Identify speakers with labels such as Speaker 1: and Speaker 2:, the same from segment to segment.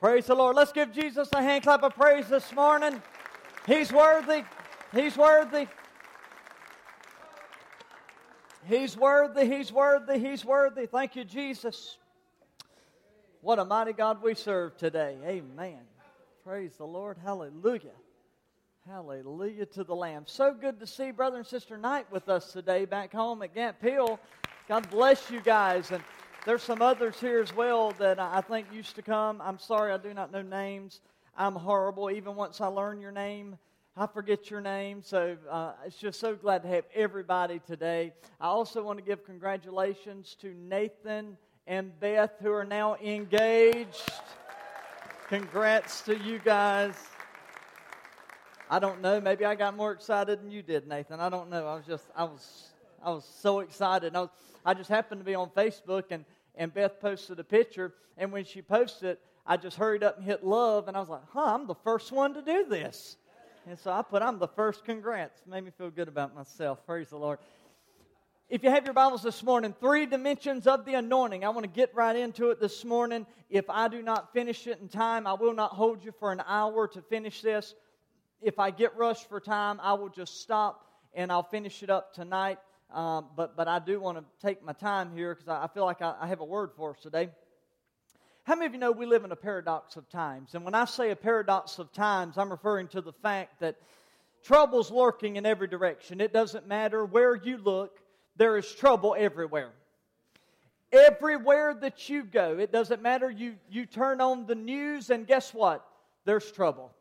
Speaker 1: Praise the Lord. Let's give Jesus a hand clap of praise this morning. He's worthy. He's worthy. He's worthy. He's worthy. He's worthy. Thank you, Jesus. What a mighty God we serve today. Amen. Praise the Lord. Hallelujah. Hallelujah to the Lamb. So good to see Brother and Sister Knight with us today back home at Gant Hill. God bless you guys. And there's some others here as well that I think used to come. I'm sorry, I do not know names. I'm horrible. Even once I learn your name, I forget your name. So uh, it's just so glad to have everybody today. I also want to give congratulations to Nathan and Beth, who are now engaged. Congrats to you guys. I don't know. Maybe I got more excited than you did, Nathan. I don't know. I was just, I was, I was so excited. I, was, I just happened to be on Facebook and and Beth posted a picture. And when she posted it, I just hurried up and hit love, and I was like, huh, I'm the first one to do this. And so I put, I'm the first. Congrats. Made me feel good about myself. Praise the Lord. If you have your Bibles this morning, three dimensions of the anointing. I want to get right into it this morning. If I do not finish it in time, I will not hold you for an hour to finish this. If I get rushed for time, I will just stop and I'll finish it up tonight. Um, but, but I do want to take my time here because I, I, feel like I, I have a word for us today. How many of you know we live in a paradox of times? And when I say a paradox of times, I'm referring to the fact that trouble's lurking in every direction. It doesn't matter where you look, there is trouble everywhere. Everywhere that you go, it doesn't matter. You, you turn on the news, and guess what? There's trouble.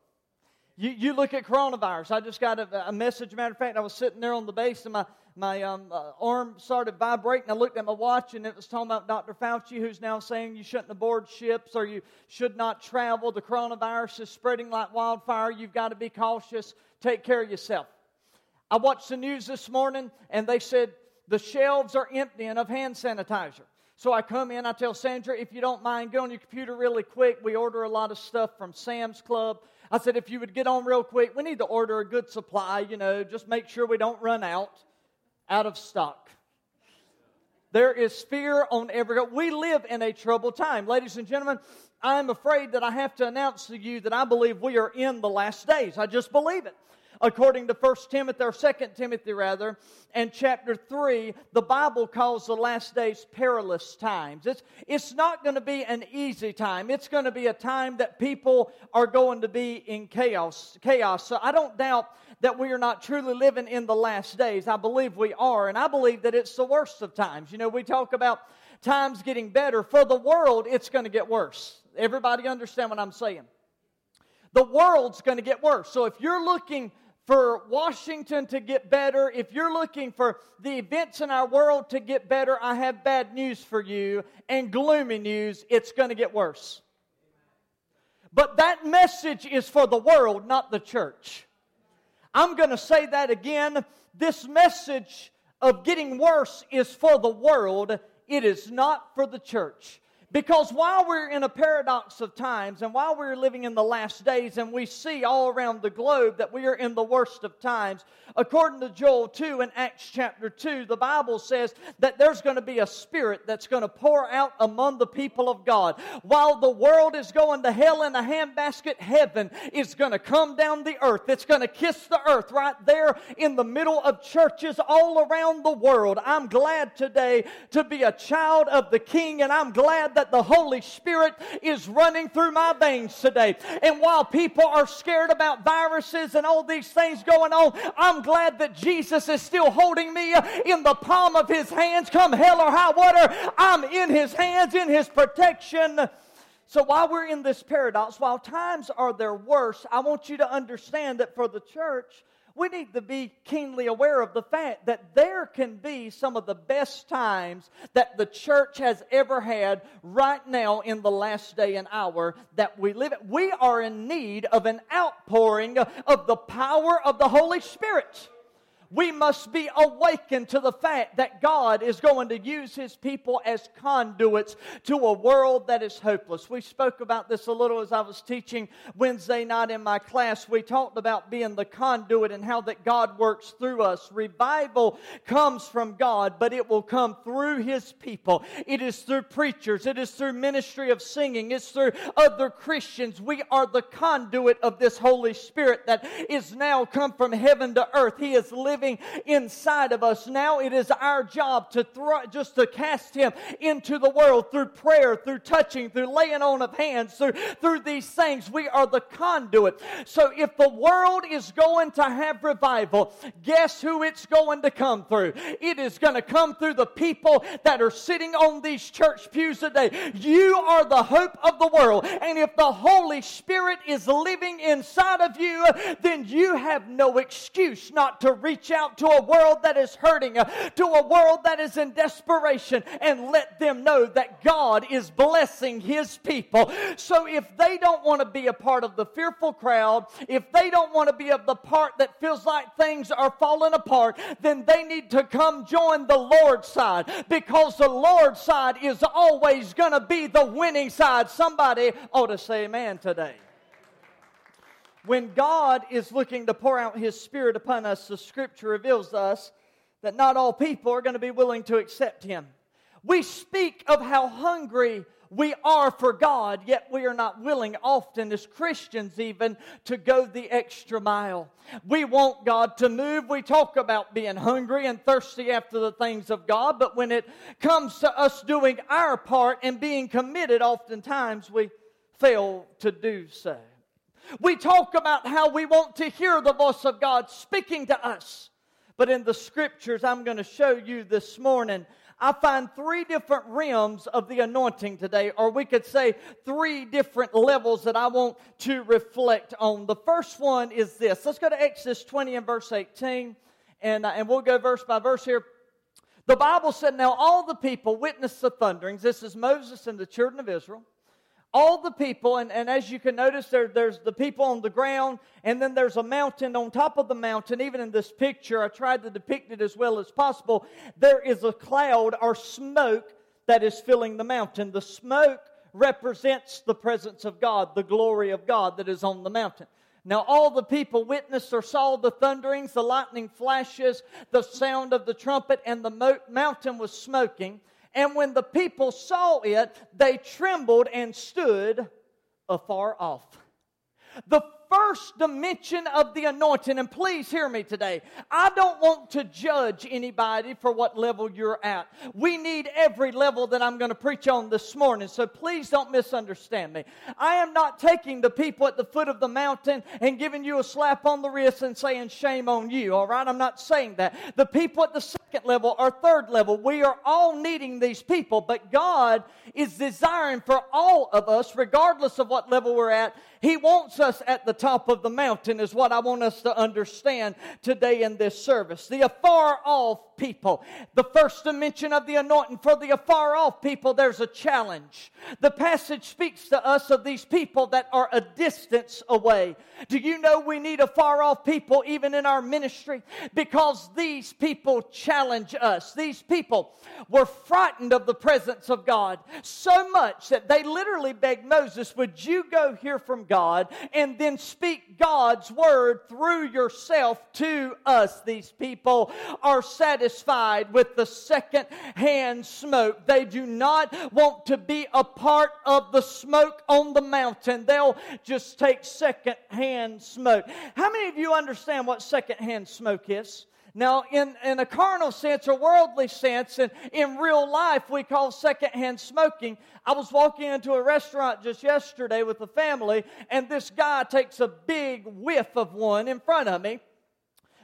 Speaker 1: You, you look at coronavirus. I just got a, a message. Matter of fact, I was sitting there on the base, and my, my um, uh, arm started vibrating. I looked at my watch and it was talking about Dr. Fauci, who's now saying you shouldn't aboard ships or you should not travel. The coronavirus is spreading like wildfire. You've got to be cautious. Take care of yourself. I watched the news this morning and they said the shelves are emptying of hand sanitizer. So I come in, I tell Sandra, if you don't mind, go on your computer really quick. We order a lot of stuff from Sam's Club. I said, if you would get on real quick, we need to order a good supply, you know, just make sure we don't run out out of stock. There is fear on every. We live in a troubled time. Ladies and gentlemen, I'm afraid that I have to announce to you that I believe we are in the last days. I just believe it according to 1 Timothy, or 2 Timothy rather, and chapter 3, the Bible calls the last days perilous times. It's, it's not going to be an easy time. It's going to be a time that people are going to be in chaos. chaos. So I don't doubt that we are not truly living in the last days. I believe we are, and I believe that it's the worst of times. You know, we talk about times getting better. For the world, it's going to get worse. Everybody understand what I'm saying? The world's going to get worse. So if you're looking for Washington to get better, if you're looking for the events in our world to get better, I have bad news for you and gloomy news. It's going to get worse. But that message is for the world, not the church. I'm going to say that again. This message of getting worse is for the world, it is not for the church. Because while we're in a paradox of times and while we're living in the last days and we see all around the globe that we are in the worst of times, according to Joel 2 and Acts chapter 2, the Bible says that there's going to be a spirit that's going to pour out among the people of God. While the world is going to hell in a handbasket, heaven is going to come down the earth. It's going to kiss the earth right there in the middle of churches all around the world. I'm glad today to be a child of the King and I'm glad that the Holy Spirit is running through my veins today. And while people are scared about viruses and all these things going on, I'm glad that Jesus is still holding me in the palm of his hands. Come hell or high water, I'm in his hands, in his protection. So while we're in this paradox, while times are their worst, I want you to understand that for the church, we need to be keenly aware of the fact that there can be some of the best times that the church has ever had right now in the last day and hour that we live in. We are in need of an outpouring of the power of the Holy Spirit. We must be awakened to the fact that God is going to use His people as conduits to a world that is hopeless. We spoke about this a little as I was teaching Wednesday night in my class. We talked about being the conduit and how that God works through us. Revival comes from God, but it will come through His people. It is through preachers, it is through ministry of singing, it's through other Christians. We are the conduit of this Holy Spirit that is now come from heaven to earth. He is living living inside of us. Now it is our job to throw, just to cast him into the world through prayer, through touching, through laying on of hands, through, through these things. We are the conduit. So if the world is going to have revival, guess who it's going to come through? It is going to come through the people that are sitting on these church pews today. You are the hope of the world. And if the Holy Spirit is living inside of you, then you have no excuse not to reach reach out to a world that is hurting, uh, to a world that is in desperation, and let them know that God is blessing His people. So if they don't want to be a part of the fearful crowd, if they don't want to be of the part that feels like things are falling apart, then they need to come join the Lord's side because the Lord's side is always going to be the winning side. Somebody ought to say amen today when God is looking to pour out His Spirit upon us, the Scripture reveals us that not all people are going to be willing to accept Him. We speak of how hungry we are for God, yet we are not willing, often as Christians even, to go the extra mile. We want God to move. We talk about being hungry and thirsty after the things of God, but when it comes to us doing our part and being committed, oftentimes we fail to do so. We talk about how we want to hear the voice of God speaking to us. But in the scriptures I'm going to show you this morning, I find three different realms of the anointing today, or we could say three different levels that I want to reflect on. The first one is this. Let's go to Exodus 20 and verse 18, and, uh, and we'll go verse by verse here. The Bible said, Now all the people witnessed the thunderings. This is Moses and the children of Israel all the people, and, and as you can notice, there, there's the people on the ground, and then there's a mountain on top of the mountain. Even in this picture, I tried to depict it as well as possible. There is a cloud or smoke that is filling the mountain. The smoke represents the presence of God, the glory of God that is on the mountain. Now, all the people witnessed or saw the thunderings, the lightning flashes, the sound of the trumpet, and the mountain was smoking. And when the people saw it, they trembled and stood afar off. The first dimension of the anointing, and please hear me today. I don't want to judge anybody for what level you're at. We need every level that I'm going to preach on this morning, so please don't misunderstand me. I am not taking the people at the foot of the mountain and giving you a slap on the wrist and saying, Shame on you, all right? I'm not saying that. The people at the second level or third level, we are all needing these people, but God is desiring for all of us, regardless of what level we're at, He wants us at the top of the mountain, is what I want us to understand today in this service. The afar off people. The first dimension of the anointing for the afar off people, there's a challenge. The passage speaks to us of these people that are a distance away. Do you know we need a far off people even in our ministry? Because these people challenge us. These people were frightened of the presence of God so much that they literally begged Moses, Would you go hear from God and then speak God's word through yourself to us? These people are satisfied satisfied with the second hand smoke. They do not want to be a part of the smoke on the mountain. They'll just take second hand smoke. How many of you understand what second hand smoke is? Now, in, in a carnal sense or worldly sense, and in real life, we call secondhand smoking. I was walking into a restaurant just yesterday with a family, and this guy takes a big whiff of one in front of me.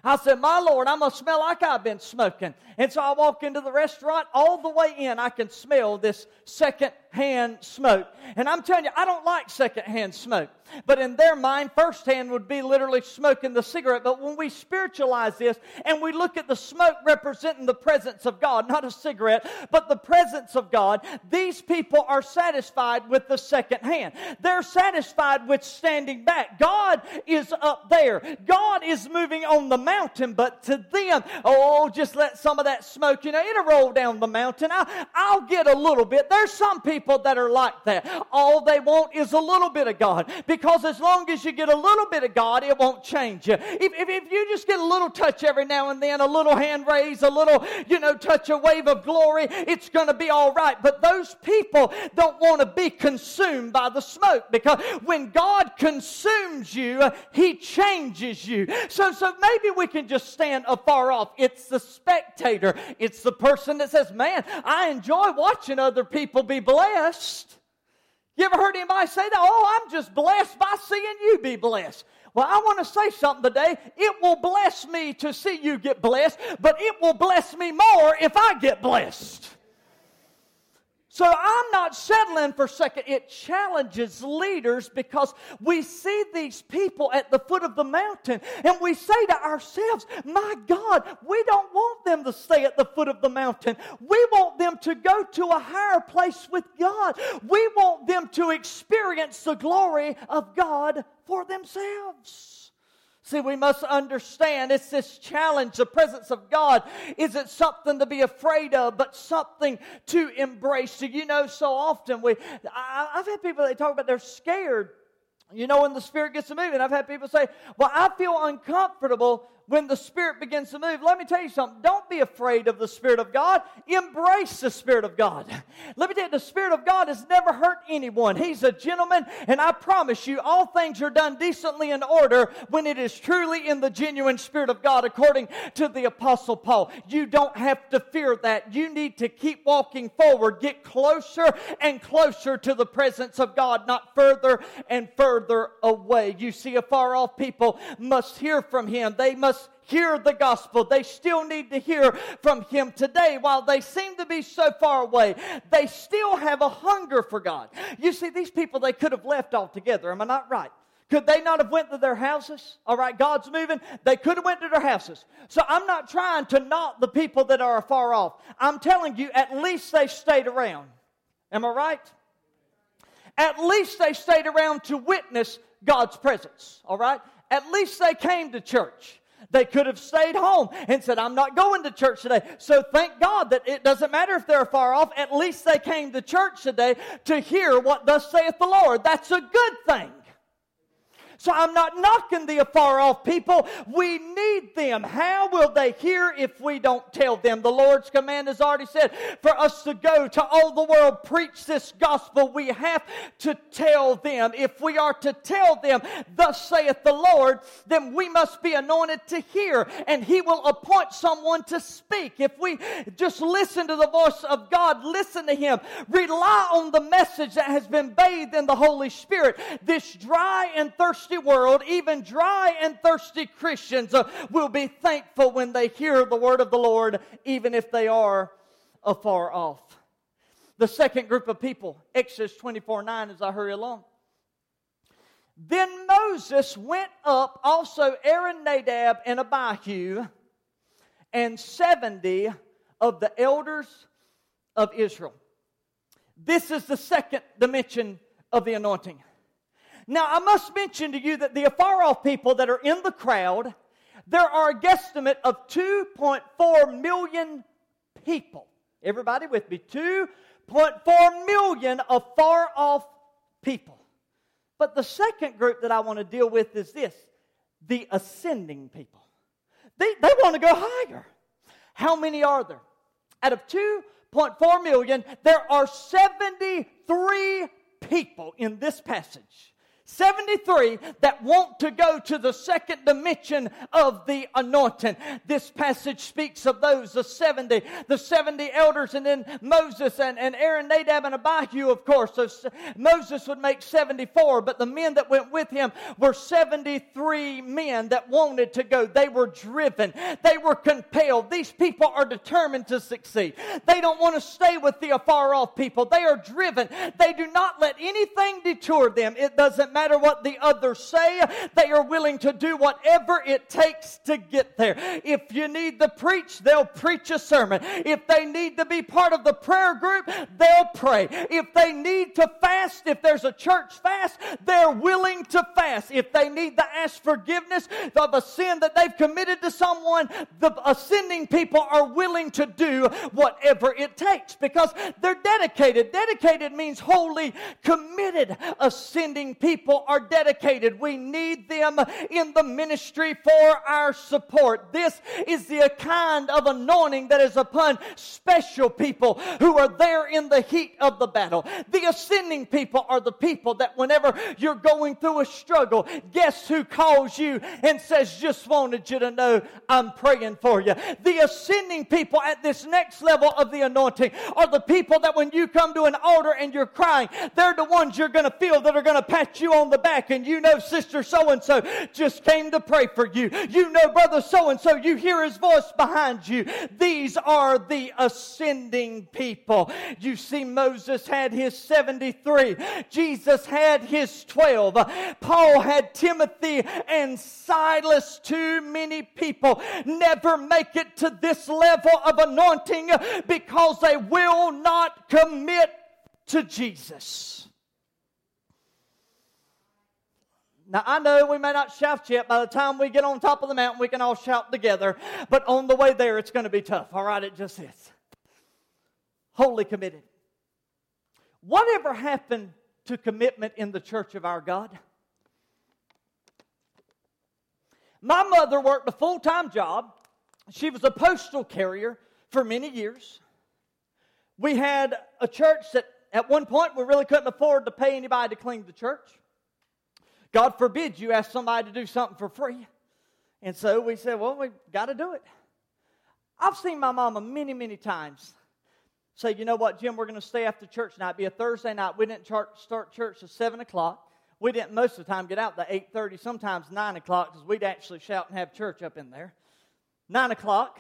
Speaker 1: I said, My Lord, I'm going to smell like I've been smoking. And so I walk into the restaurant. All the way in, I can smell this second hand smoke. And I'm telling you, I don't like second-hand smoke. But in their mind, first-hand would be literally smoking the cigarette. But when we spiritualize this and we look at the smoke representing the presence of God, not a cigarette, but the presence of God, these people are satisfied with the second hand. They're satisfied with standing back. God is up there. God is moving on the mountain, but to them, oh, just let some of that smoke, you know, it'll roll down the mountain. I, I'll get a little bit. There's some people that are like that. All they want is a little bit of God. Because as long as you get a little bit of God, it won't change you. If, if, if you just get a little touch every now and then, a little hand raise, a little, you know, touch a wave of glory, it's going to be all right. But those people don't want to be consumed by the smoke because when God consumes you, He changes you. So, so maybe we can just stand afar off. It's the spectator. It's the person that says, man, I enjoy watching other people be blessed. You ever heard anybody say that? Oh, I'm just blessed by seeing you be blessed. Well, I want to say something today. It will bless me to see you get blessed, but it will bless me more if I get blessed. So I'm not settling for second. It challenges leaders because we see these people at the foot of the mountain and we say to ourselves, My God, we don't want them to stay at the foot of the mountain. We want them to go to a higher place with God. We want them to experience the glory of God for themselves. See, we must understand it's this challenge, the presence of God. Is it something to be afraid of, but something to embrace? So, you know, so often we, I, have had people that talk about they're scared. You know, when the Spirit gets to moving, and I've had people say, Well, I feel uncomfortable when the Spirit begins to move. Let me tell you something. Don't be afraid of the Spirit of God. Embrace the Spirit of God. Let me tell you, the Spirit of God has never hurt anyone. He's a gentleman, and I promise you, all things are done decently in order when it is truly in the genuine Spirit of God, according to the Apostle Paul. You don't have to fear that. You need to keep walking forward, get closer and closer to the presence of God, not further and further away. You see, afar off people must hear from Him. They must hear the gospel. They still need to hear from Him today. While they seem to be so far away, they still have a hunger for God. You see, these people, they could have left altogether. Am I not right? Could they not have went to their houses? All right, God's moving. They could have went to their houses. So I'm not trying to knock the people that are far off. I'm telling you, at least they stayed around. Am I right? At least they stayed around to witness God's presence. All right? At least they came to church. They could have stayed home and said, I'm not going to church today. So thank God that it doesn't matter if they're far off. At least they came to church today to hear what thus saith the Lord. That's a good thing. So I'm not knocking the afar off people. We need them. How will they hear if we don't tell them? The Lord's command has already said for us to go to all the world, preach this gospel. We have to tell them. If we are to tell them, thus saith the Lord, then we must be anointed to hear, and He will appoint someone to speak. If we just listen to the voice of God, listen to Him, rely on the message that has been bathed in the Holy Spirit, this dry and thirsty thirsty world, even dry and thirsty Christians uh, will be thankful when they hear the word of the Lord, even if they are afar off. The second group of people, Exodus 24 9, as I hurry along. Then Moses went up, also Aaron, Nadab, and Abihu, and 70 of the elders of Israel. This is the second dimension of the anointing. Now, I must mention to you that the afar off people that are in the crowd, there are a guesstimate of 2.4 million people. Everybody with me? 2.4 million afar off people. But the second group that I want to deal with is this the ascending people. They, they want to go higher. How many are there? Out of 2.4 million, there are 73 people in this passage 73 that want to go to the second dimension of the anointing. This passage speaks of those, the 70, the 70 elders, and then Moses and, and Aaron, Nadab, and Abihu, of course. So Moses would make 74, but the men that went with him were 73 men that wanted to go. They were driven, they were compelled. These people are determined to succeed. They don't want to stay with the afar off people. They are driven. They do not let anything detour them. It doesn't matter what the others say, they are willing to do whatever it takes to get there. If you need to preach, they'll preach a sermon. If they need to be part of the prayer group, they'll pray. If they need to fast, if there's a church fast, they're willing to fast. If they need to ask forgiveness of a sin that they've committed to someone, the ascending people are willing to do whatever it takes because they're dedicated. Dedicated means wholly committed. Ascending people people are dedicated. We need them in the ministry for our support. This is the kind of anointing that is upon special people who are there in the heat of the battle. The ascending people are the people that whenever you're going through a struggle, guess who calls you and says, Just wanted you to know I'm praying for you. The ascending people at this next level of the anointing are the people that when you come to an altar and you're crying, they're the ones you're going to feel that are going to pat you on the back and you know sister so and so just came to pray for you. You know brother so and so, you hear his voice behind you. These are the ascending people. You see, Moses had his 73, Jesus had his 12, Paul had Timothy and Silas. Too many people never make it to this level of anointing because they will not commit to Jesus. Now, I know we may not shout yet. By the time we get on top of the mountain, we can all shout together. But on the way there, it's going to be tough. All right, it just is. Wholly committed. Whatever happened to commitment in the church of our God? My mother worked a full time job. She was a postal carrier for many years. We had a church that at one point we really couldn't afford to pay anybody to clean the church. God forbid you ask somebody to do something for free. And so we said, well, we've got to do it. I've seen my mama many, many times say, you know what, Jim, we're going to stay after church night. be a Thursday night. We didn't start church at 7 o'clock. We didn't most of the time get out to 8.30, sometimes 9 o'clock, because we'd actually shout and have church up in there. 9 o'clock,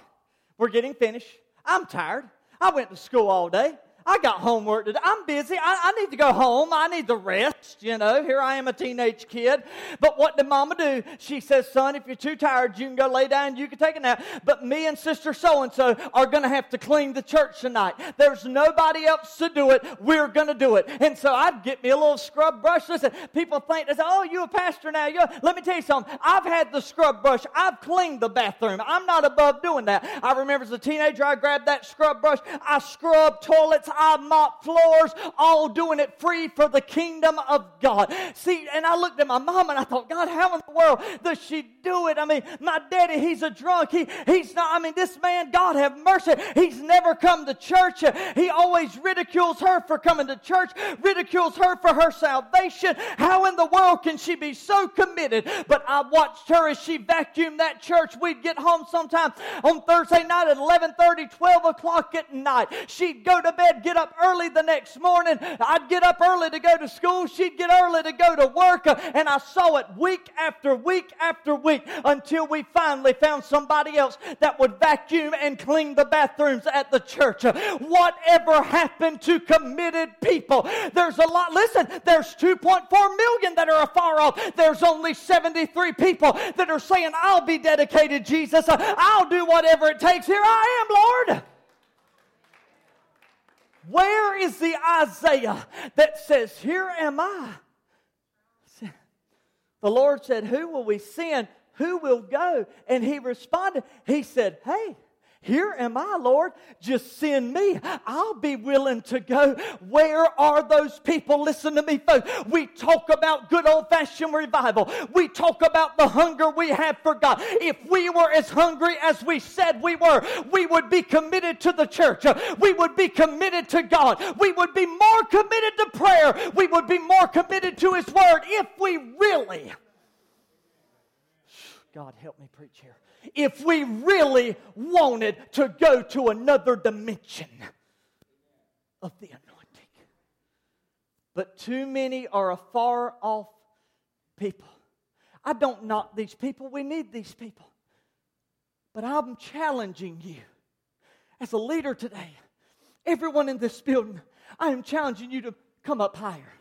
Speaker 1: we're getting finished. I'm tired. I went to school all day. I got homework to do. I'm busy. I, I, need to go home. I need to rest. You know, here I am, a teenage kid. But what did mama do? She says, son, if you're too tired, you can go lay down. You can take a nap. But me and sister so and so are going to have to clean the church tonight. There's nobody else to do it. We're going to do it. And so I'd get me a little scrub brush. Listen, people think, they say, oh, you a pastor now. you Let me tell you something. I've had the scrub brush. I've cleaned the bathroom. I'm not above doing that. I remember as a teenager, I grabbed that scrub brush. I scrubbed toilets. I mop floors, all doing it free for the kingdom of God. See, and I looked at my mom and I thought, God, how in the world does she do it? I mean, my daddy, he's a drunk. He, he's not, I mean, this man, God have mercy, he's never come to church. He always ridicules her for coming to church, ridicules her for her salvation. How in the world can she be so committed? But I watched her as she vacuumed that church. We'd get home sometime on Thursday night at 11:30, 12 o'clock at night. She'd go to bed, get up early the next morning. I'd get up early to go to school. She'd get early to go to work. And I saw it week after week after week until we finally found somebody else that would vacuum and clean the bathrooms at the church. Whatever happened to committed people? There's a lot. Listen, there's 2.4 million that are afar off. There's only 73 people that are saying, I'll be dedicated, Jesus. I'll do whatever it takes. Here I am, Lord. Where is the Isaiah that says, Here am I? The Lord said, Who will we send? Who will go? And he responded, He said, Hey, Here am I, Lord. Just send me. I'll be willing to go. Where are those people? Listen to me, folks. We talk about good old fashioned revival. We talk about the hunger we have for God. If we were as hungry as we said we were, we would be committed to the church. We would be committed to God. We would be more committed to prayer. We would be more committed to His Word if we really. God, help me preach here if we really wanted to go to another dimension of the anointing. But too many are a far off people. I don't knock these people, we need these people. But I'm challenging you as a leader today, everyone in this building, I am challenging you to come up higher.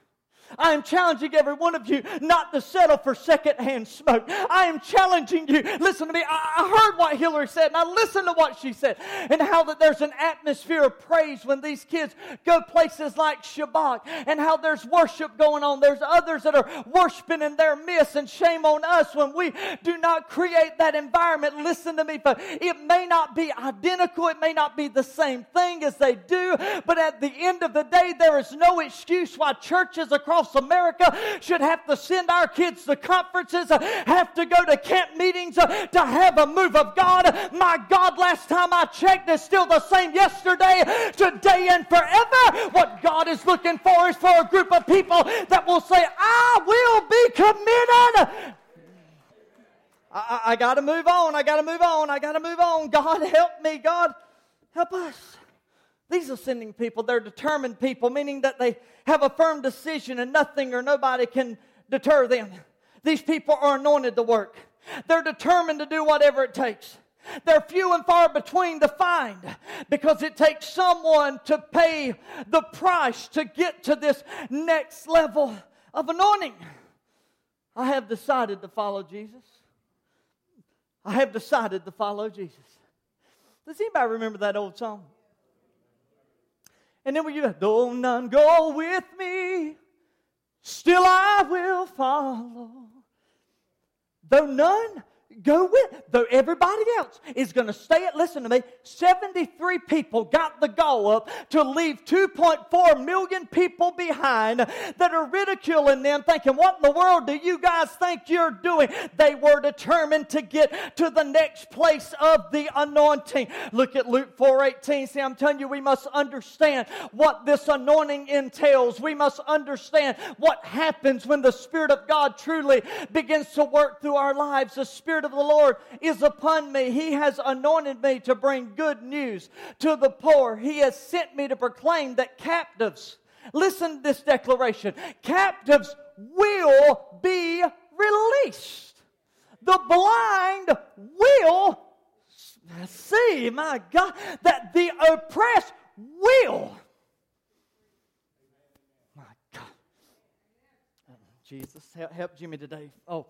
Speaker 1: I am challenging every one of you not to settle for secondhand smoke. I am challenging you. Listen to me. I heard what Hillary said, and I listened to what she said, and how that there's an atmosphere of praise when these kids go places like Shabbat, and how there's worship going on. There's others that are worshiping in their midst, and shame on us when we do not create that environment. Listen to me, folks. It may not be identical, it may not be the same thing as they do, but at the end of the day, there is no excuse why churches across across America should have to send our kids to conferences, have to go to camp meetings uh, to have a move of God. My God, last time I checked, is still the same yesterday, today, and forever. What God is looking for is for a group of people that will say, I will be committed. I, I got to move on. I got to move on. I got to move on. God, help me. God, help us. These ascending people. They're determined people, meaning that they have a firm decision and nothing or nobody can deter them. These people are anointed to work. They're determined to do whatever it takes. They're few and far between to find because it takes someone to pay the price to get to this next level of anointing. I have decided to follow Jesus. I have decided to follow Jesus. Does anybody remember that old song? And then when you, though none go with me, still I will follow. Though none go with, though everybody else is going to stay at, listen to me, 73 people got the goal up to leave 2.4 million people behind that are ridiculing them, thinking, what in the world do you guys think you're doing? They were determined to get to the next place of the anointing. Look at Luke 4.18. See, I'm telling you, we must understand what this anointing entails. We must understand what happens when the Spirit of God truly begins to work through our lives. The Spirit Spirit of the Lord is upon me. He has anointed me to bring good news to the poor. He has sent me to proclaim that captives, listen to this declaration, captives will be released. The blind will see, my God, that the oppressed will. My God. Uh-uh. Jesus, help Jimmy today. Oh,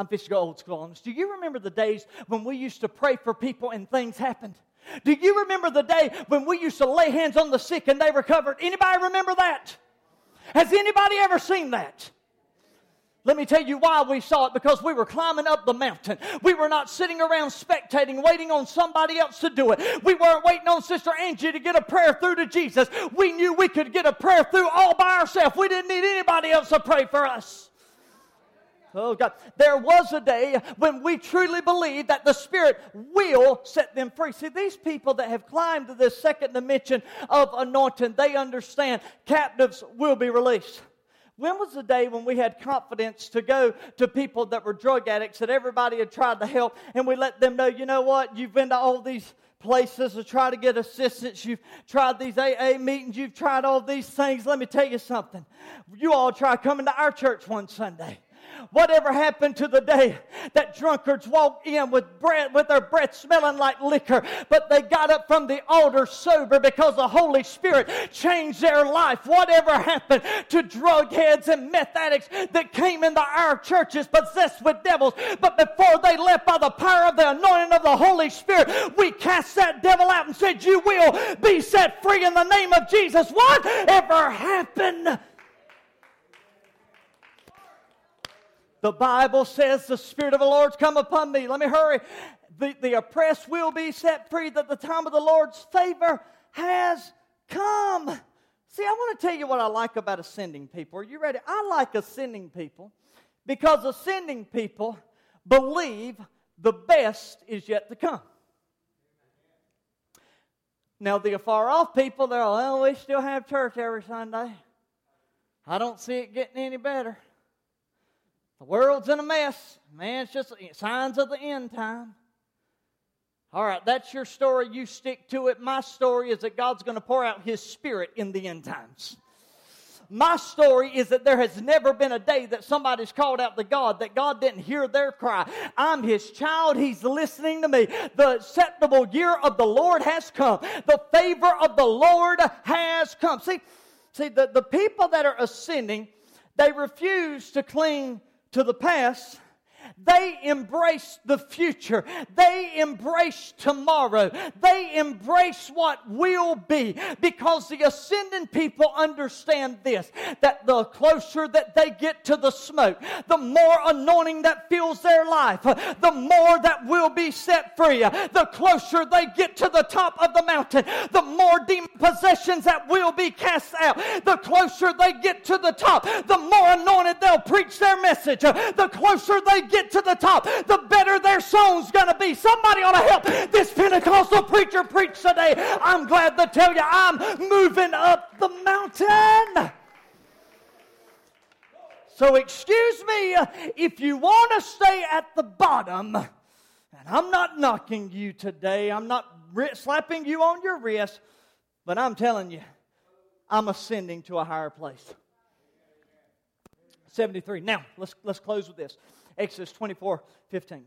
Speaker 1: I'm fixing to go old school on this. Do you remember the days when we used to pray for people and things happened? Do you remember the day when we used to lay hands on the sick and they recovered? Anybody remember that? Has anybody ever seen that? Let me tell you why we saw it because we were climbing up the mountain. We were not sitting around spectating, waiting on somebody else to do it. We weren't waiting on Sister Angie to get a prayer through to Jesus. We knew we could get a prayer through all by ourselves. We didn't need anybody else to pray for us. Oh God, there was a day when we truly believe that the Spirit will set them free. See, these people that have climbed to this second dimension of anointing, they understand captives will be released. When was the day when we had confidence to go to people that were drug addicts that everybody had tried to help and we let them know, you know what, you've been to all these places to try to get assistance. You've tried these AA meetings. You've tried all these things. Let me tell you something. You all try coming to our church one Sunday. Whatever happened to the day that drunkards walked in with breath, with their breath smelling like liquor, but they got up from the altar sober because the Holy Spirit changed their life? Whatever happened to drug heads and meth addicts that came into our churches possessed with devils, but before they left by the power of the anointing of the Holy Spirit, we cast that devil out and said, You will be set free in the name of Jesus. Whatever happened? The Bible says the Spirit of the Lord's come upon me. Let me hurry. the, the oppressed will be set free, that the time of the Lord's favor has come. See, I want to tell you what I like about ascending people. Are you ready? I like ascending people because ascending people believe the best is yet to come. Now, the afar off people, they're, like, well, oh, we still have church every Sunday. I don't see it getting any better. The world's in a mess. Man, it's just signs of the end time. All right, that's your story. You stick to it. My story is that God's going to pour out His Spirit in the end times. My story is that there has never been a day that somebody's called out to God that God didn't hear their cry. I'm His child. He's listening to me. The acceptable year of the Lord has come. The favor of the Lord has come. See, see the, the people that are ascending, they refuse to cling to the past they embrace the future. They embrace tomorrow. They embrace what will be because the ascending people understand this that the closer that they get to the smoke, the more anointing that fills their life, the more that will be set free. The closer they get to the top of the mountain, the more demon possessions that will be cast out. The closer they get to the top, the more anointed they'll preach their message. The closer they get to the top, the better their song's going to be. Somebody ought to help this Pentecostal preacher preach today. I'm glad to tell you I'm moving up the mountain. So, excuse me if you want to stay at the bottom, and I'm not knocking you today, I'm not slapping you on your wrist, but I'm telling you, I'm ascending to a higher place. 73. Now, let's, let's close with this. Exodus 24 15.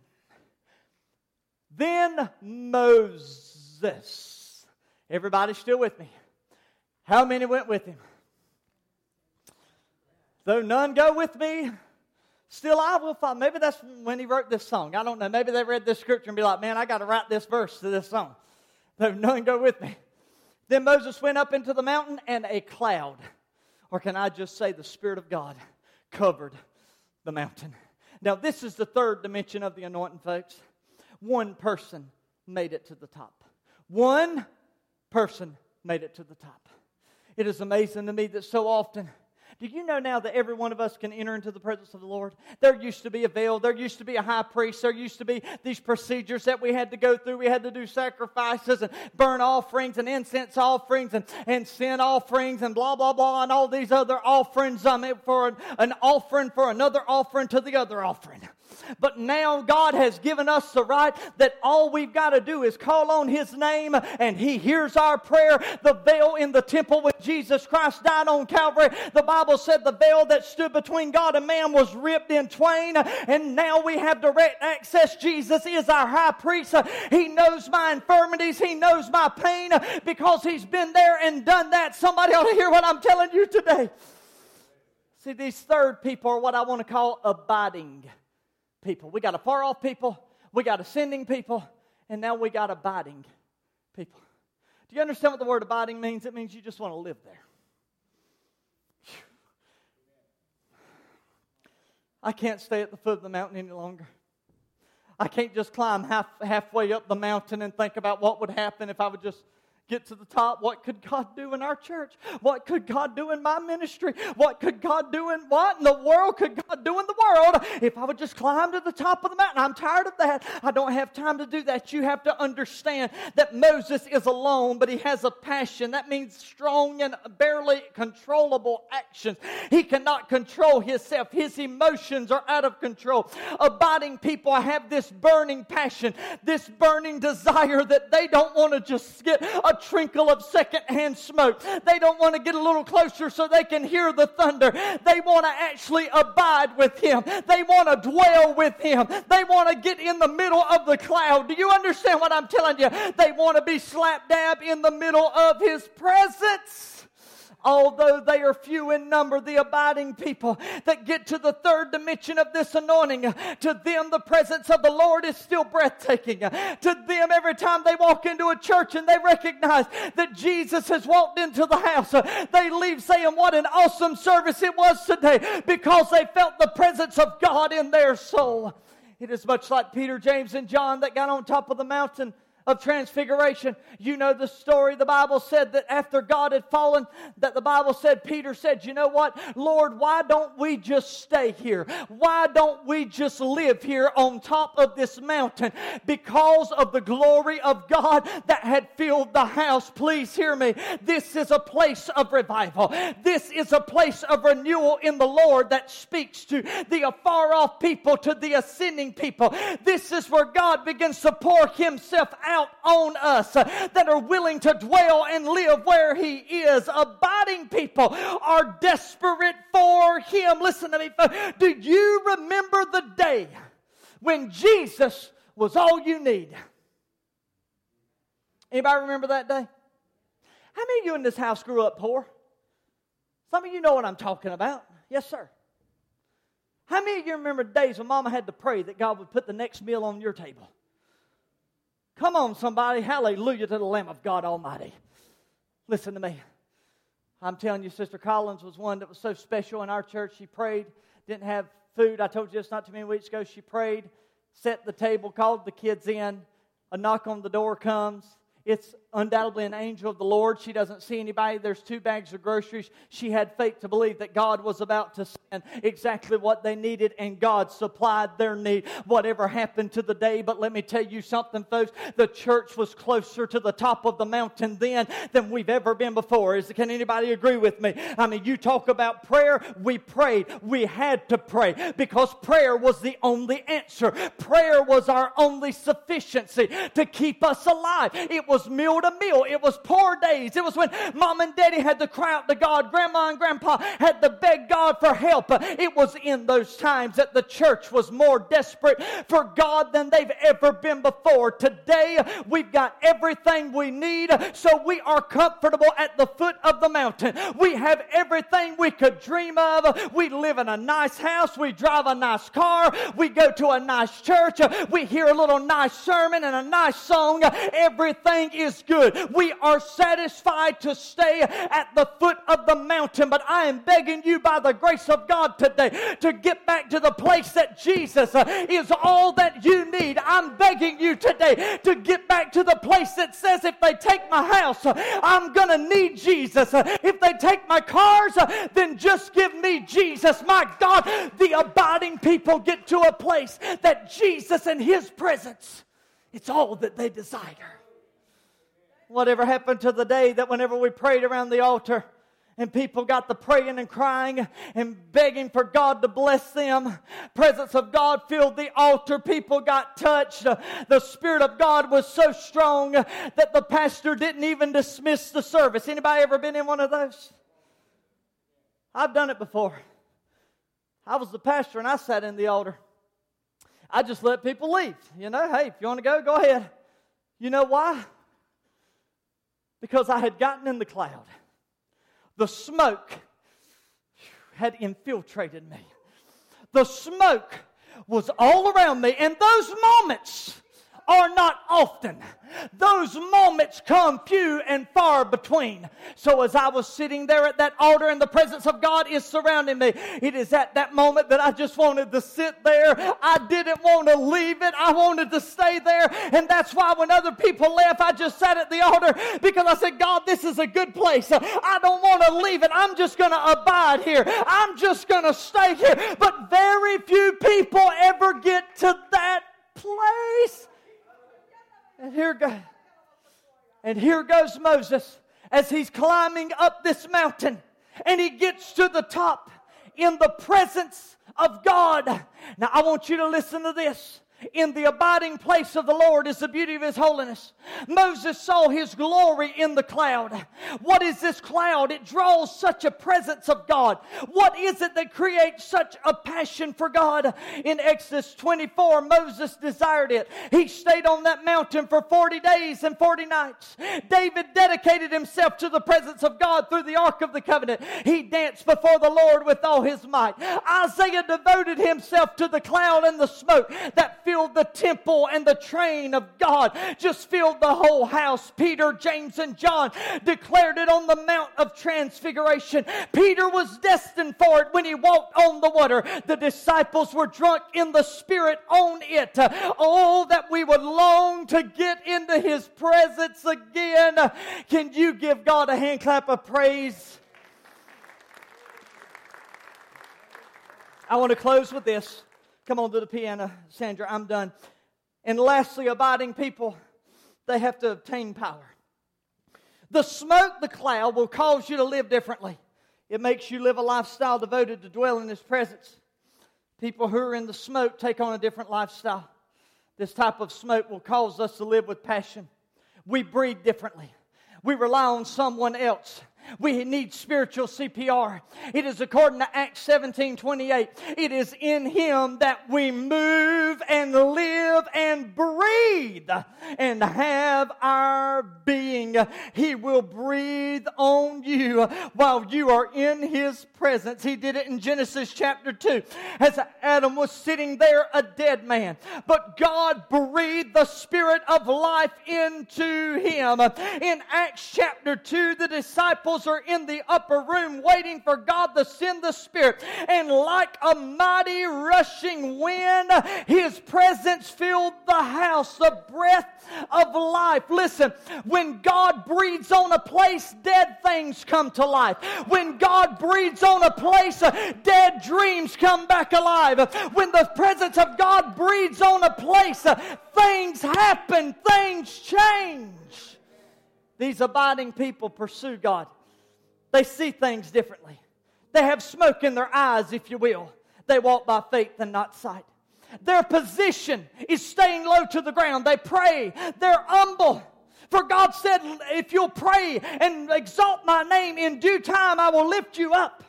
Speaker 1: Then Moses, everybody still with me? How many went with him? Though none go with me, still I will follow. Maybe that's when he wrote this song. I don't know. Maybe they read this scripture and be like, man, I got to write this verse to this song. Though none go with me. Then Moses went up into the mountain, and a cloud, or can I just say the Spirit of God, covered the mountain. Now, this is the third dimension of the anointing, folks. One person made it to the top. One person made it to the top. It is amazing to me that so often do you know now that every one of us can enter into the presence of the Lord? There used to be a veil. There used to be a high priest. There used to be these procedures that we had to go through. We had to do sacrifices and burn offerings and incense offerings and, and sin offerings and blah, blah, blah, and all these other offerings um, for an, an offering for another offering to the other offering. But now God has given us the right that all we've got to do is call on His name and He hears our prayer. The veil in the temple when Jesus Christ died on Calvary, the Bible said the veil that stood between God and man was ripped in twain, and now we have direct access. Jesus is our high priest. He knows my infirmities, He knows my pain because He's been there and done that. Somebody ought to hear what I'm telling you today. See, these third people are what I want to call abiding people. We got a far off people, we got ascending people, and now we got abiding people. Do you understand what the word abiding means? It means you just want to live there. I can't stay at the foot of the mountain any longer. I can't just climb half, halfway up the mountain and think about what would happen if I would just get to the top. What could God do in our church? What could God do in my ministry? What could God do in what in the world could God do in the world if I would just climb to the top of the mountain? I'm tired of that. I don't have time to do that. You have to understand that Moses is alone, but he has a passion. That means strong and barely controllable actions. He cannot control himself. His emotions are out of control. Abiding people have this burning passion, this burning desire that they don't want to just get a trinkle of secondhand smoke. They don't want to get a little closer so they can hear the thunder. They want to actually abide with Him. They want to dwell with Him. They want to get in the middle of the cloud. Do you understand what I'm telling you? They want to be slap dab in the middle of His presence although they are few in number, the abiding people that get to the third dimension of this anointing, to them the presence of the Lord is still breathtaking. To them, every time they walk into a church and they recognize that Jesus has walked into the house, they leave saying, What an awesome service it was today because they felt the presence of God in their soul. It is much like Peter, James, and John that got on top of the mountain of transfiguration. You know the story. The Bible said that after God had fallen, that the Bible said, Peter said, You know what? Lord, why don't we just stay here? Why don't we just live here on top of this mountain? Because of the glory of God that had filled the house. Please hear me. This is a place of revival. This is a place of renewal in the Lord that speaks to the afar off people, to the ascending people. This is where God begins to pour Himself out out on us that are willing to dwell and live where He is. Abiding people are desperate for Him. Listen to me. Do you remember the day when Jesus was all you need? Anybody remember that day? How many of you in this house grew up poor? Some of you know what I'm talking about. Yes, sir. How many of you remember days when mama had to pray that God would put the next meal on your table? Come on, somebody. Hallelujah to the Lamb of God Almighty. Listen to me. I'm telling you, Sister Collins was one that was so special in our church. She prayed, didn't have food. I told you this not too many weeks ago. She prayed, set the table, called the kids in. A knock on the door comes. It's undoubtedly an angel of the Lord. She doesn't see anybody. There's two bags of groceries. She had faith to believe that God was about to send exactly what they needed, and God supplied their need, whatever happened to the day. But let me tell you something, folks. The church was closer to the top of the mountain then than we've ever been before. Is, can anybody agree with me? I mean, you talk about prayer. We prayed. We had to pray because prayer was the only answer. Prayer was our only sufficiency to keep us alive. It was meal to meal. It was poor days. It was when mom and daddy had to cry out to God. Grandma and grandpa had to beg God for help. It was in those times that the church was more desperate for God than they've ever been before. Today, we've got everything we need, so we are comfortable at the foot of the mountain. We have everything we could dream of. We live in a nice house. We drive a nice car. We go to a nice church. We hear a little nice sermon and a nice song. Everything is good. We are satisfied to stay at the foot of the mountain, but I am begging you by the grace of God today to get back to the place that Jesus uh, is all that you need. I'm begging you today to get back to the place that says if they take my house, uh, I'm going to need Jesus. Uh, if they take my cars, then just give me Jesus. My God, the abiding people get to a place that Jesus and His presence, it's all that they desire. Whatever happened to the day that whenever we prayed around the altar, and people got the praying and crying and begging for God to bless them. Presence of God filled the altar. People got touched. The Spirit of God was so strong that the pastor didn't even dismiss the service. Anybody ever been in one of those? I've done it before. I was the pastor and I sat in the altar. I just let people leave. You know, hey, if you want to go, go ahead. You know why? Because I had gotten in the cloud. The smoke had infiltrated me. The smoke was all around me. And those moments are not often. Those moments come few and far between. So as I was sitting there at that altar and the presence of God is surrounding me, it is at that moment that I just wanted to sit there. I didn't want to leave it. I wanted to stay there. And that's why when other people left, I just sat at the altar because I said, God, this is a good place. I don't want to leave it. I'm just going to abide here. I'm just going to stay here. But very few people ever get to that place. And here, go, and here goes Moses as he's climbing up this mountain and he gets to the top in the presence of God. Now, I want you to listen to this in the abiding place of the Lord is the beauty of His holiness. Moses saw His glory in the cloud. What is this cloud? It draws such a presence of God. What is it that creates such a passion for God? In Exodus 24, Moses desired it. He stayed on that mountain for 40 days and 40 nights. David dedicated himself to the presence of God through the Ark of the Covenant. He danced before the Lord with all his might. Isaiah devoted himself to the cloud and the smoke that filled filled the temple and the train of God just filled the whole house. Peter, James, and John declared it on the Mount of Transfiguration. Peter was destined for it when he walked on the water. The disciples were drunk in the Spirit on it. Oh, that we would long to get into His presence again. Can you give God a hand clap of praise? I want to close with this. Come on to the piano, Sandra. I'm done. And lastly, abiding people, they have to obtain power. The smoke, the cloud, will cause you to live differently. It makes you live a lifestyle devoted to dwell in His presence. People who are in the smoke take on a different lifestyle. This type of smoke will cause us to live with passion. We breathe differently. We rely on someone else. We need spiritual CPR. It is according to Acts 17 28. It is in Him that we move and live and breathe and have our being. He will breathe on you while you are in His presence. He did it in Genesis chapter 2 as Adam was sitting there, a dead man. But God breathed the Spirit of life into him. In Acts chapter 2, the disciples are in the upper room waiting for God to send the Spirit. And like a mighty rushing wind, His presence filled the house, the breath of life. Listen, when God breathes on a place, dead things come to life. When God breathes on a place, dead dreams come back alive. When the presence of God breathes on a place, things happen, things change. These abiding people pursue God. They see things differently. They have smoke in their eyes, if you will. They walk by faith and not sight. Their position is staying low to the ground. They pray. They're humble. For God said, if you'll pray and exalt my name in due time, I will lift you up.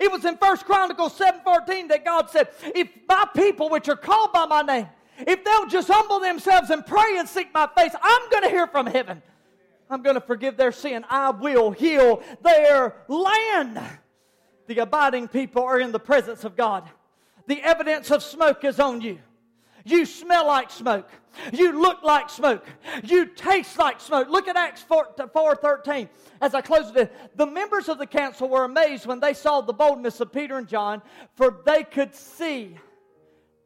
Speaker 1: It was in First Chronicles 7:14 that God said, if my people which are called by my name, if they'll just humble themselves and pray and seek my face, I'm going to hear from heaven. I'm going to forgive their sin. I will heal their land. The abiding people are in the presence of God. The evidence of smoke is on you. You smell like smoke. You look like smoke. You taste like smoke. Look at Acts 4, 4 13. As I close it, the members of the council were amazed when they saw the boldness of Peter and John, for they could see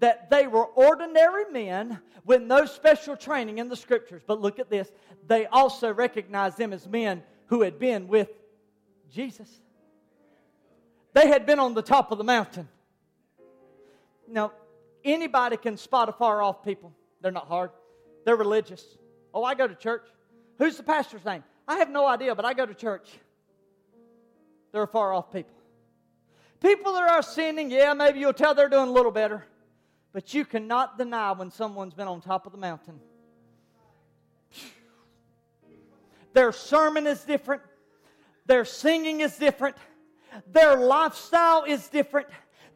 Speaker 1: that they were ordinary men with no special training in the scriptures. But look at this they also recognized them as men who had been with Jesus. They had been on the top of the mountain. Now, anybody can spot a far off people. They're not hard, they're religious. Oh, I go to church. Who's the pastor's name? I have no idea, but I go to church. They're far off people. People that are sinning, yeah, maybe you'll tell they're doing a little better. But you cannot deny when someone's been on top of the mountain. Their sermon is different. Their singing is different. Their lifestyle is different.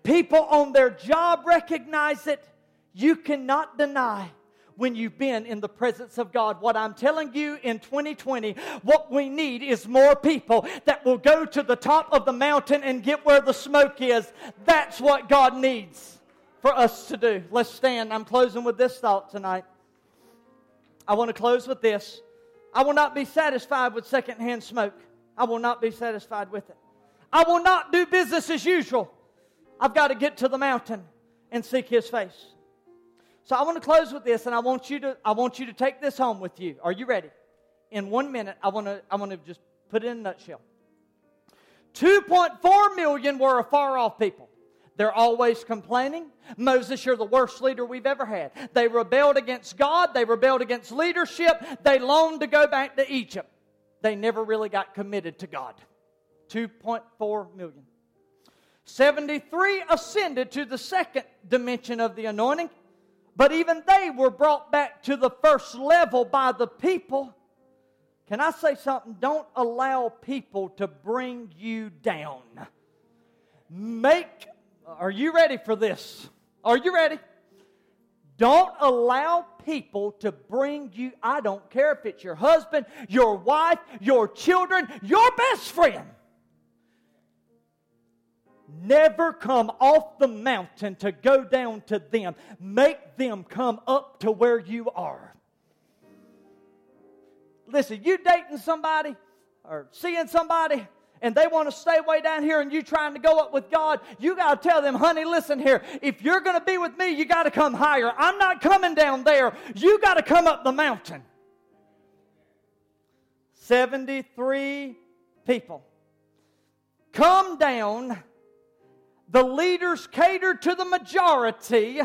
Speaker 1: People on their job recognize it. You cannot deny when you've been in the presence of God. What I'm telling you in 2020, what we need is more people that will go to the top of the mountain and get where the smoke is. That's what God needs for us to do. Let's stand. I'm closing with this thought tonight. I want to close with this. I will not be satisfied with secondhand smoke. I will not be satisfied with it. I will not do business as usual. I've got to get to the mountain and seek his face. So I want to close with this and I want you to I want you to take this home with you. Are you ready? In 1 minute I want to I want to just put it in a nutshell. 2.4 million were a far off people. They're always complaining. Moses, you're the worst leader we've ever had. They rebelled against God. They rebelled against leadership. They longed to go back to Egypt. They never really got committed to God. 2.4 million. 73 ascended to the second dimension of the anointing, but even they were brought back to the first level by the people. Can I say something? Don't allow people to bring you down. Make are you ready for this? Are you ready? Don't allow people to bring you, I don't care if it's your husband, your wife, your children, your best friend. never come off the mountain to go down to them. Make them come up to where you are. Listen, you dating somebody or seeing somebody and they want to stay way down here and you trying to go up with God, you got to tell them, honey, listen here. If you're going to be with me, you got to come higher. I'm not coming down there. You got to come up the mountain. 73 people come down. The leaders catered to the majority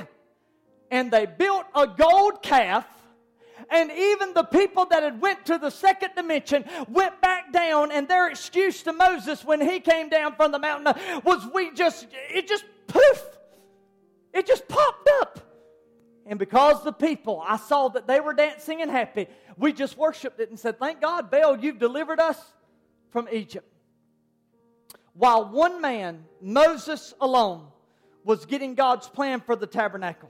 Speaker 1: and they built a gold calf and even the people that had went to the second dimension went back down and their excuse to Moses when he came down from the mountain was we just it just poof it just popped up. And because the people I saw that they were dancing and happy we just worshiped it and said thank God Baal you've delivered us from Egypt. While one man Moses alone was getting God's plan for the tabernacle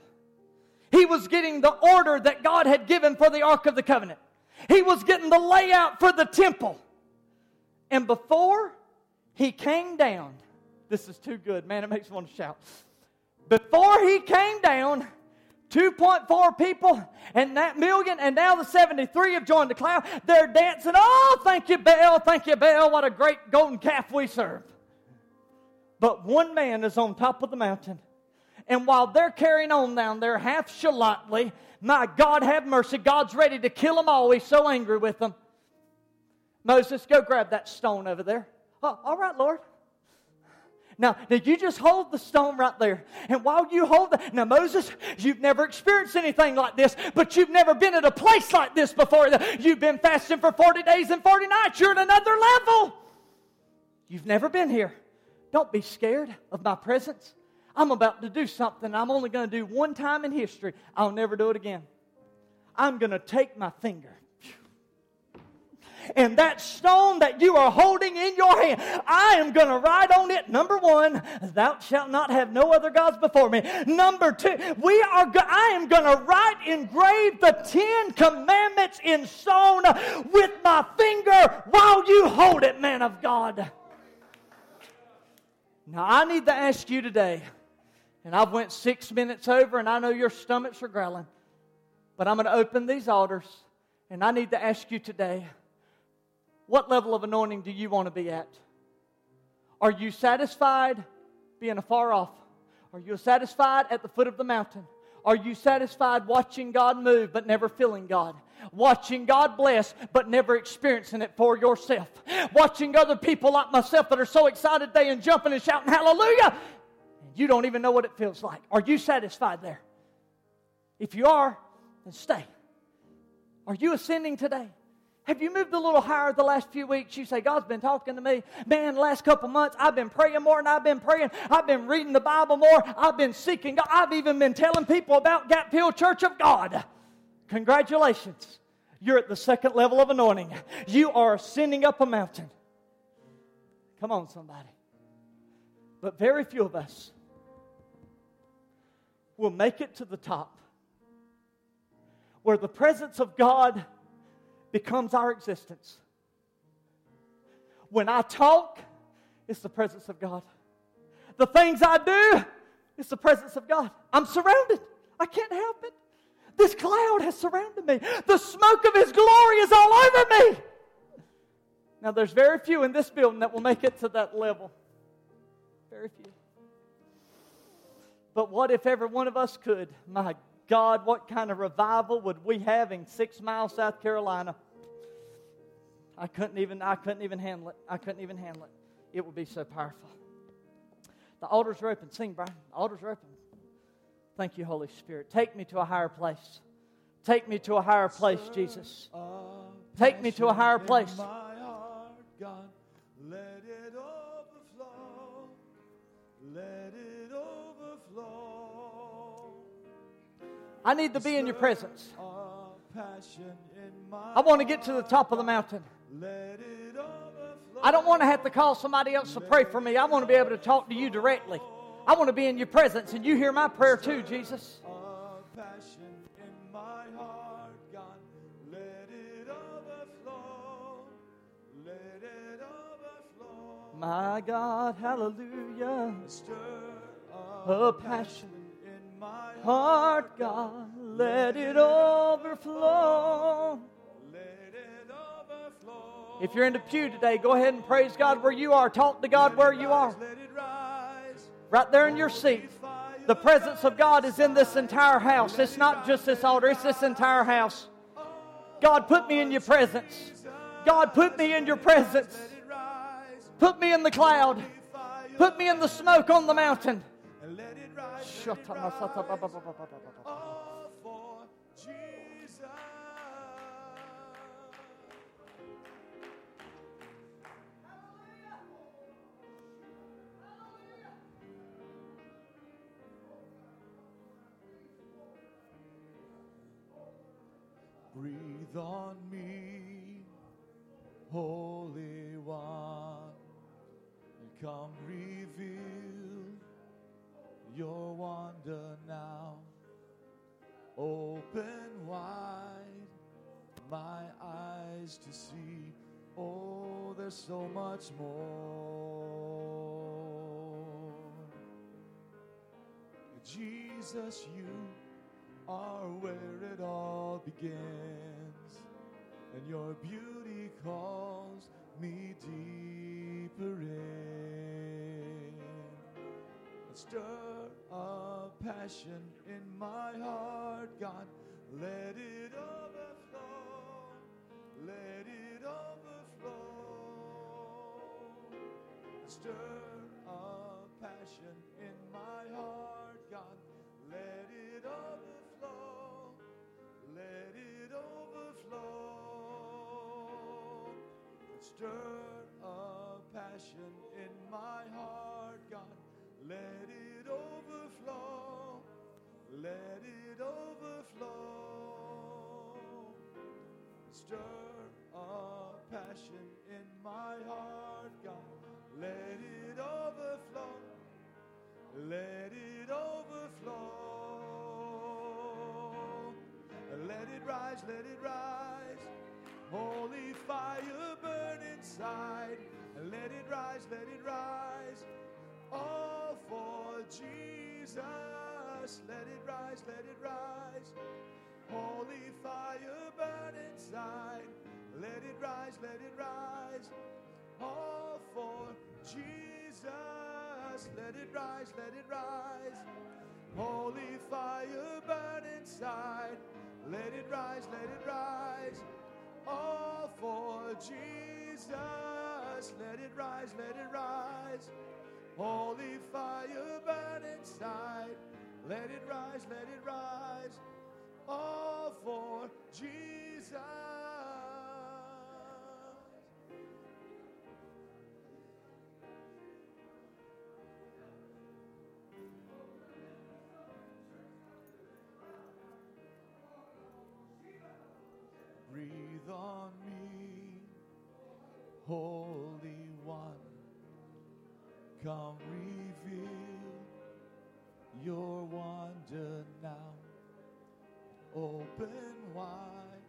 Speaker 1: he was getting the order that God had given for the Ark of the Covenant. He was getting the layout for the temple. And before he came down, this is too good, man, it makes me want to shout. Before he came down, 2.4 people and that million, and now the 73 have joined the cloud. They're dancing. Oh, thank you, Baal. Thank you, Baal. What a great golden calf we serve. But one man is on top of the mountain and while they're carrying on down there half shalatly, my God have mercy, God's ready to kill them all. He's so angry with them. Moses, go grab that stone over there. Oh, all right, Lord. Now, now you just hold the stone right there. And while you hold that, now Moses, you've never experienced anything like this, but you've never been at a place like this before. You've been fasting for 40 days and 40 nights. You're at another level. You've never been here. Don't be scared of my presence. I'm about to do something I'm only going to do one time in history. I'll never do it again. I'm going to take my finger. And that stone that you are holding in your hand, I am going to write on it. Number one, thou shalt not have no other gods before me. Number two, we are. Go- I am going to write, engrave the Ten Commandments in stone with my finger while you hold it, man of God. Now I need to ask you today and I've went six minutes over, and I know your stomachs are growling. But I'm going to open these altars, and I need to ask you today what level of anointing do you want to be at? Are you satisfied being afar off? Are you satisfied at the foot of the mountain? Are you satisfied watching God move but never feeling God? Watching God bless but never experiencing it for yourself? Watching other people like myself that are so excited they and jumping and shouting hallelujah you don't even know what it feels like. Are you satisfied there? If you are, then stay. Are you ascending today? Have you moved a little higher the last few weeks? You say, God's been talking to me. Man, last couple months, I've been praying more and I've been praying. I've been reading the Bible more. I've been seeking God. I've even been telling people about Gap Hill Church of God. Congratulations. You're at the second level of anointing. You are ascending up a mountain. Come on, somebody. But very few of us will make it to the top where the presence of God becomes our existence. When I talk, it's the presence of God. The things I do, it's the presence of God. I'm surrounded. I can't help it. This cloud has surrounded me. The smoke of His glory is all over me. Now, there's very few in this building that will make it to that level. Very few. But what if every one of us could? My God, what kind of revival would we have in Six Mile, South Carolina? I couldn't even I couldn't even handle it. I couldn't even handle it. It would be so powerful. The altars are open. Sing, Brian. The altars are open. Thank you, Holy Spirit. Take me to a higher place. Take me to a higher place, Jesus. Take me to a higher place. Let it overflow. Let it I need to be in your presence. I want to get to the top of the mountain. I don't want to have to call somebody else to pray for me. I want to be able to talk to you directly. I want to be in your presence and you hear my prayer too, Jesus. My God, hallelujah. A passion Heart, God, let it overflow. If you're in the pew today, go ahead and praise God where you are. Talk to God where you are. Right there in your seat. The presence of God is in this entire house. It's not just this altar, it's this entire house. God, put me in your presence. God, put me in your presence. Put me in the cloud. Put me in the smoke on the mountain.
Speaker 2: All for Jesus. Breathe on me, Holy One, come your wonder now. Open wide my eyes to see. Oh, there's so much more. Jesus, you are where it all begins, and your beauty calls me deeper in. Stir a passion in my heart, God. Let it overflow. Let it overflow. Stir a passion in my heart, God. Let it overflow. Let it overflow. Stir a passion in my heart. Let it overflow. Let it overflow. Stir a passion in my heart, God. Let it overflow. Let it overflow. Let it rise, let it rise. Holy fire burn inside. Let it rise, let it rise. All for Jesus. Let it rise, let it rise. Holy fire burn inside. Let it rise, let it rise. All for Jesus. Let it rise, let it rise. Holy fire burn inside. Let it rise, let it rise. All for Jesus. Let it rise, let it rise. Holy fire burn inside. Let it rise, let it rise. All for Jesus. Breathe on me, Holy. Come reveal your wonder now. Open wide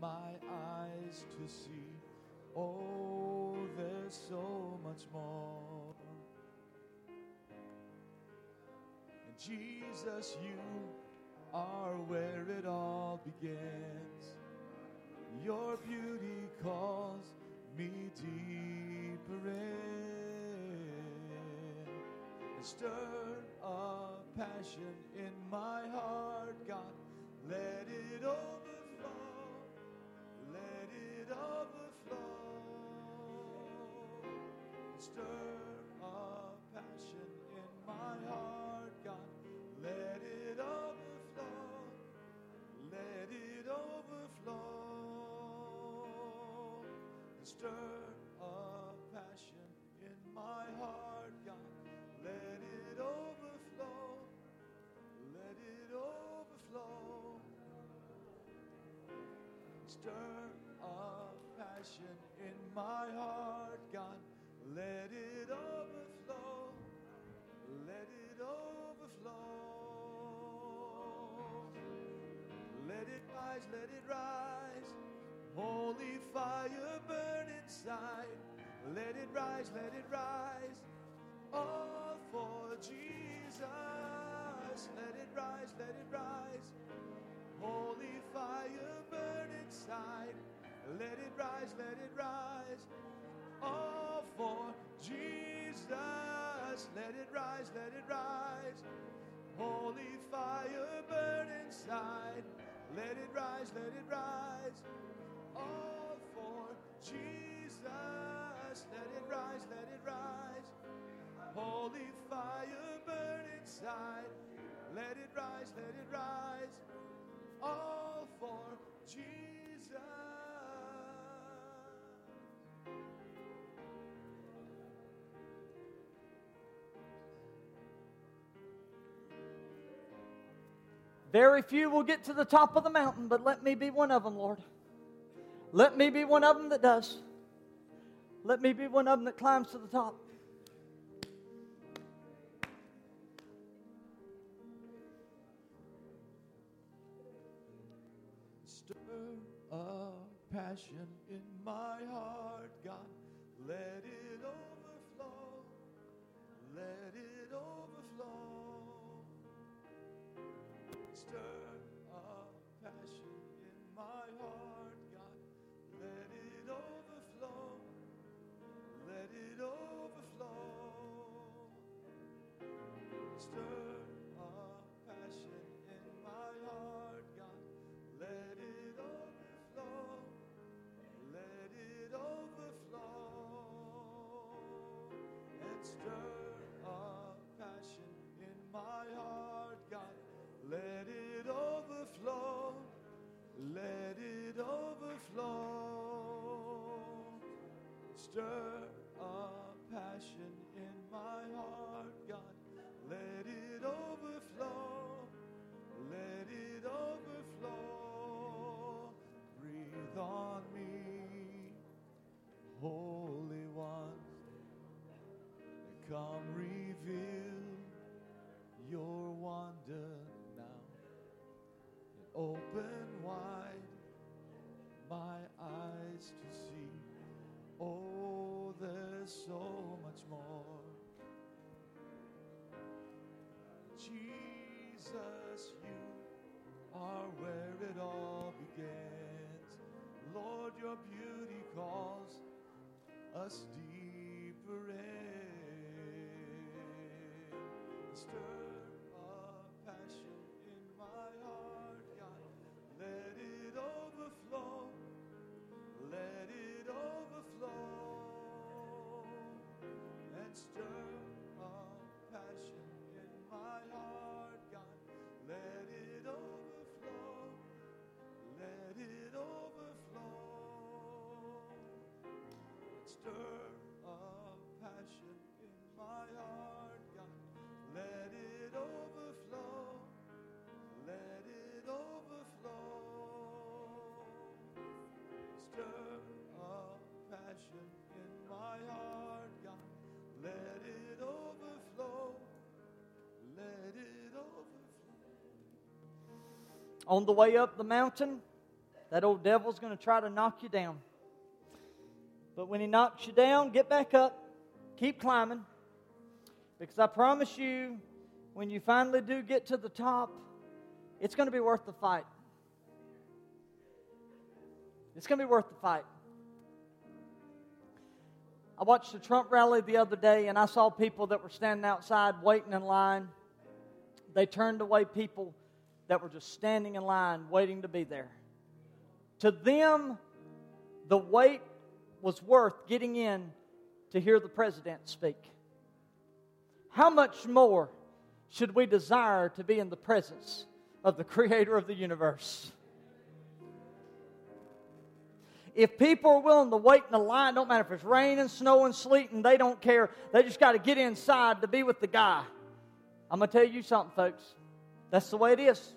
Speaker 2: my eyes to see. Oh, there's so much more. And Jesus, you are where it all begins. Your beauty calls me deeper in. Stir a passion in my heart, God. Let it overflow. Let it overflow. Stir a passion in my heart, God. Let it overflow. Holy fire burn inside. Let it rise, let it rise. All for Jesus. Let it rise, let it rise. Holy fire burn inside. Let it rise, let it rise. All for Jesus. Let it rise, let it rise. Holy fire burn inside. Let it rise, let it rise. All for Jesus. Let it rise, let it rise. Holy fire burn inside. Let it rise, let it rise. All for Jesus.
Speaker 1: Very few will get to the top of the mountain, but let me be one of them, Lord. Let me be one of them that does. Let me be one of them that climbs to the top.
Speaker 2: Stir a passion in my heart, God. Let it overflow. Let it Stir a passion in my heart, God. Let it overflow. Let it overflow. Stir On
Speaker 1: the way up the mountain, that old devil's going to try to knock you down. But when he knocks you down, get back up, keep climbing. Because I promise you, when you finally do get to the top, it's going to be worth the fight. It's going to be worth the fight. I watched the Trump rally the other day and I saw people that were standing outside waiting in line. They turned away people that were just standing in line waiting to be there. To them, the wait was worth getting in to hear the president speak. How much more should we desire to be in the presence of the creator of the universe? If people are willing to wait in the line, don't matter if it's raining, sleet and they don't care. They just got to get inside to be with the guy. I'm going to tell you something, folks. That's the way it is.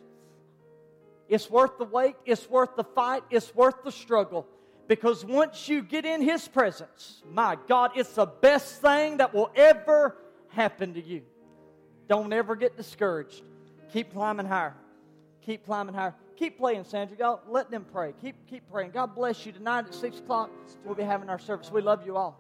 Speaker 1: It's worth the wait, it's worth the fight, it's worth the struggle. Because once you get in His presence, my God, it's the best thing that will ever happen to you. Don't ever get discouraged. Keep climbing higher. Keep climbing higher. Keep playing, Sandra. Y'all let them pray. Keep keep praying. God bless you. Tonight at six o'clock, we'll be having our service. We love you all.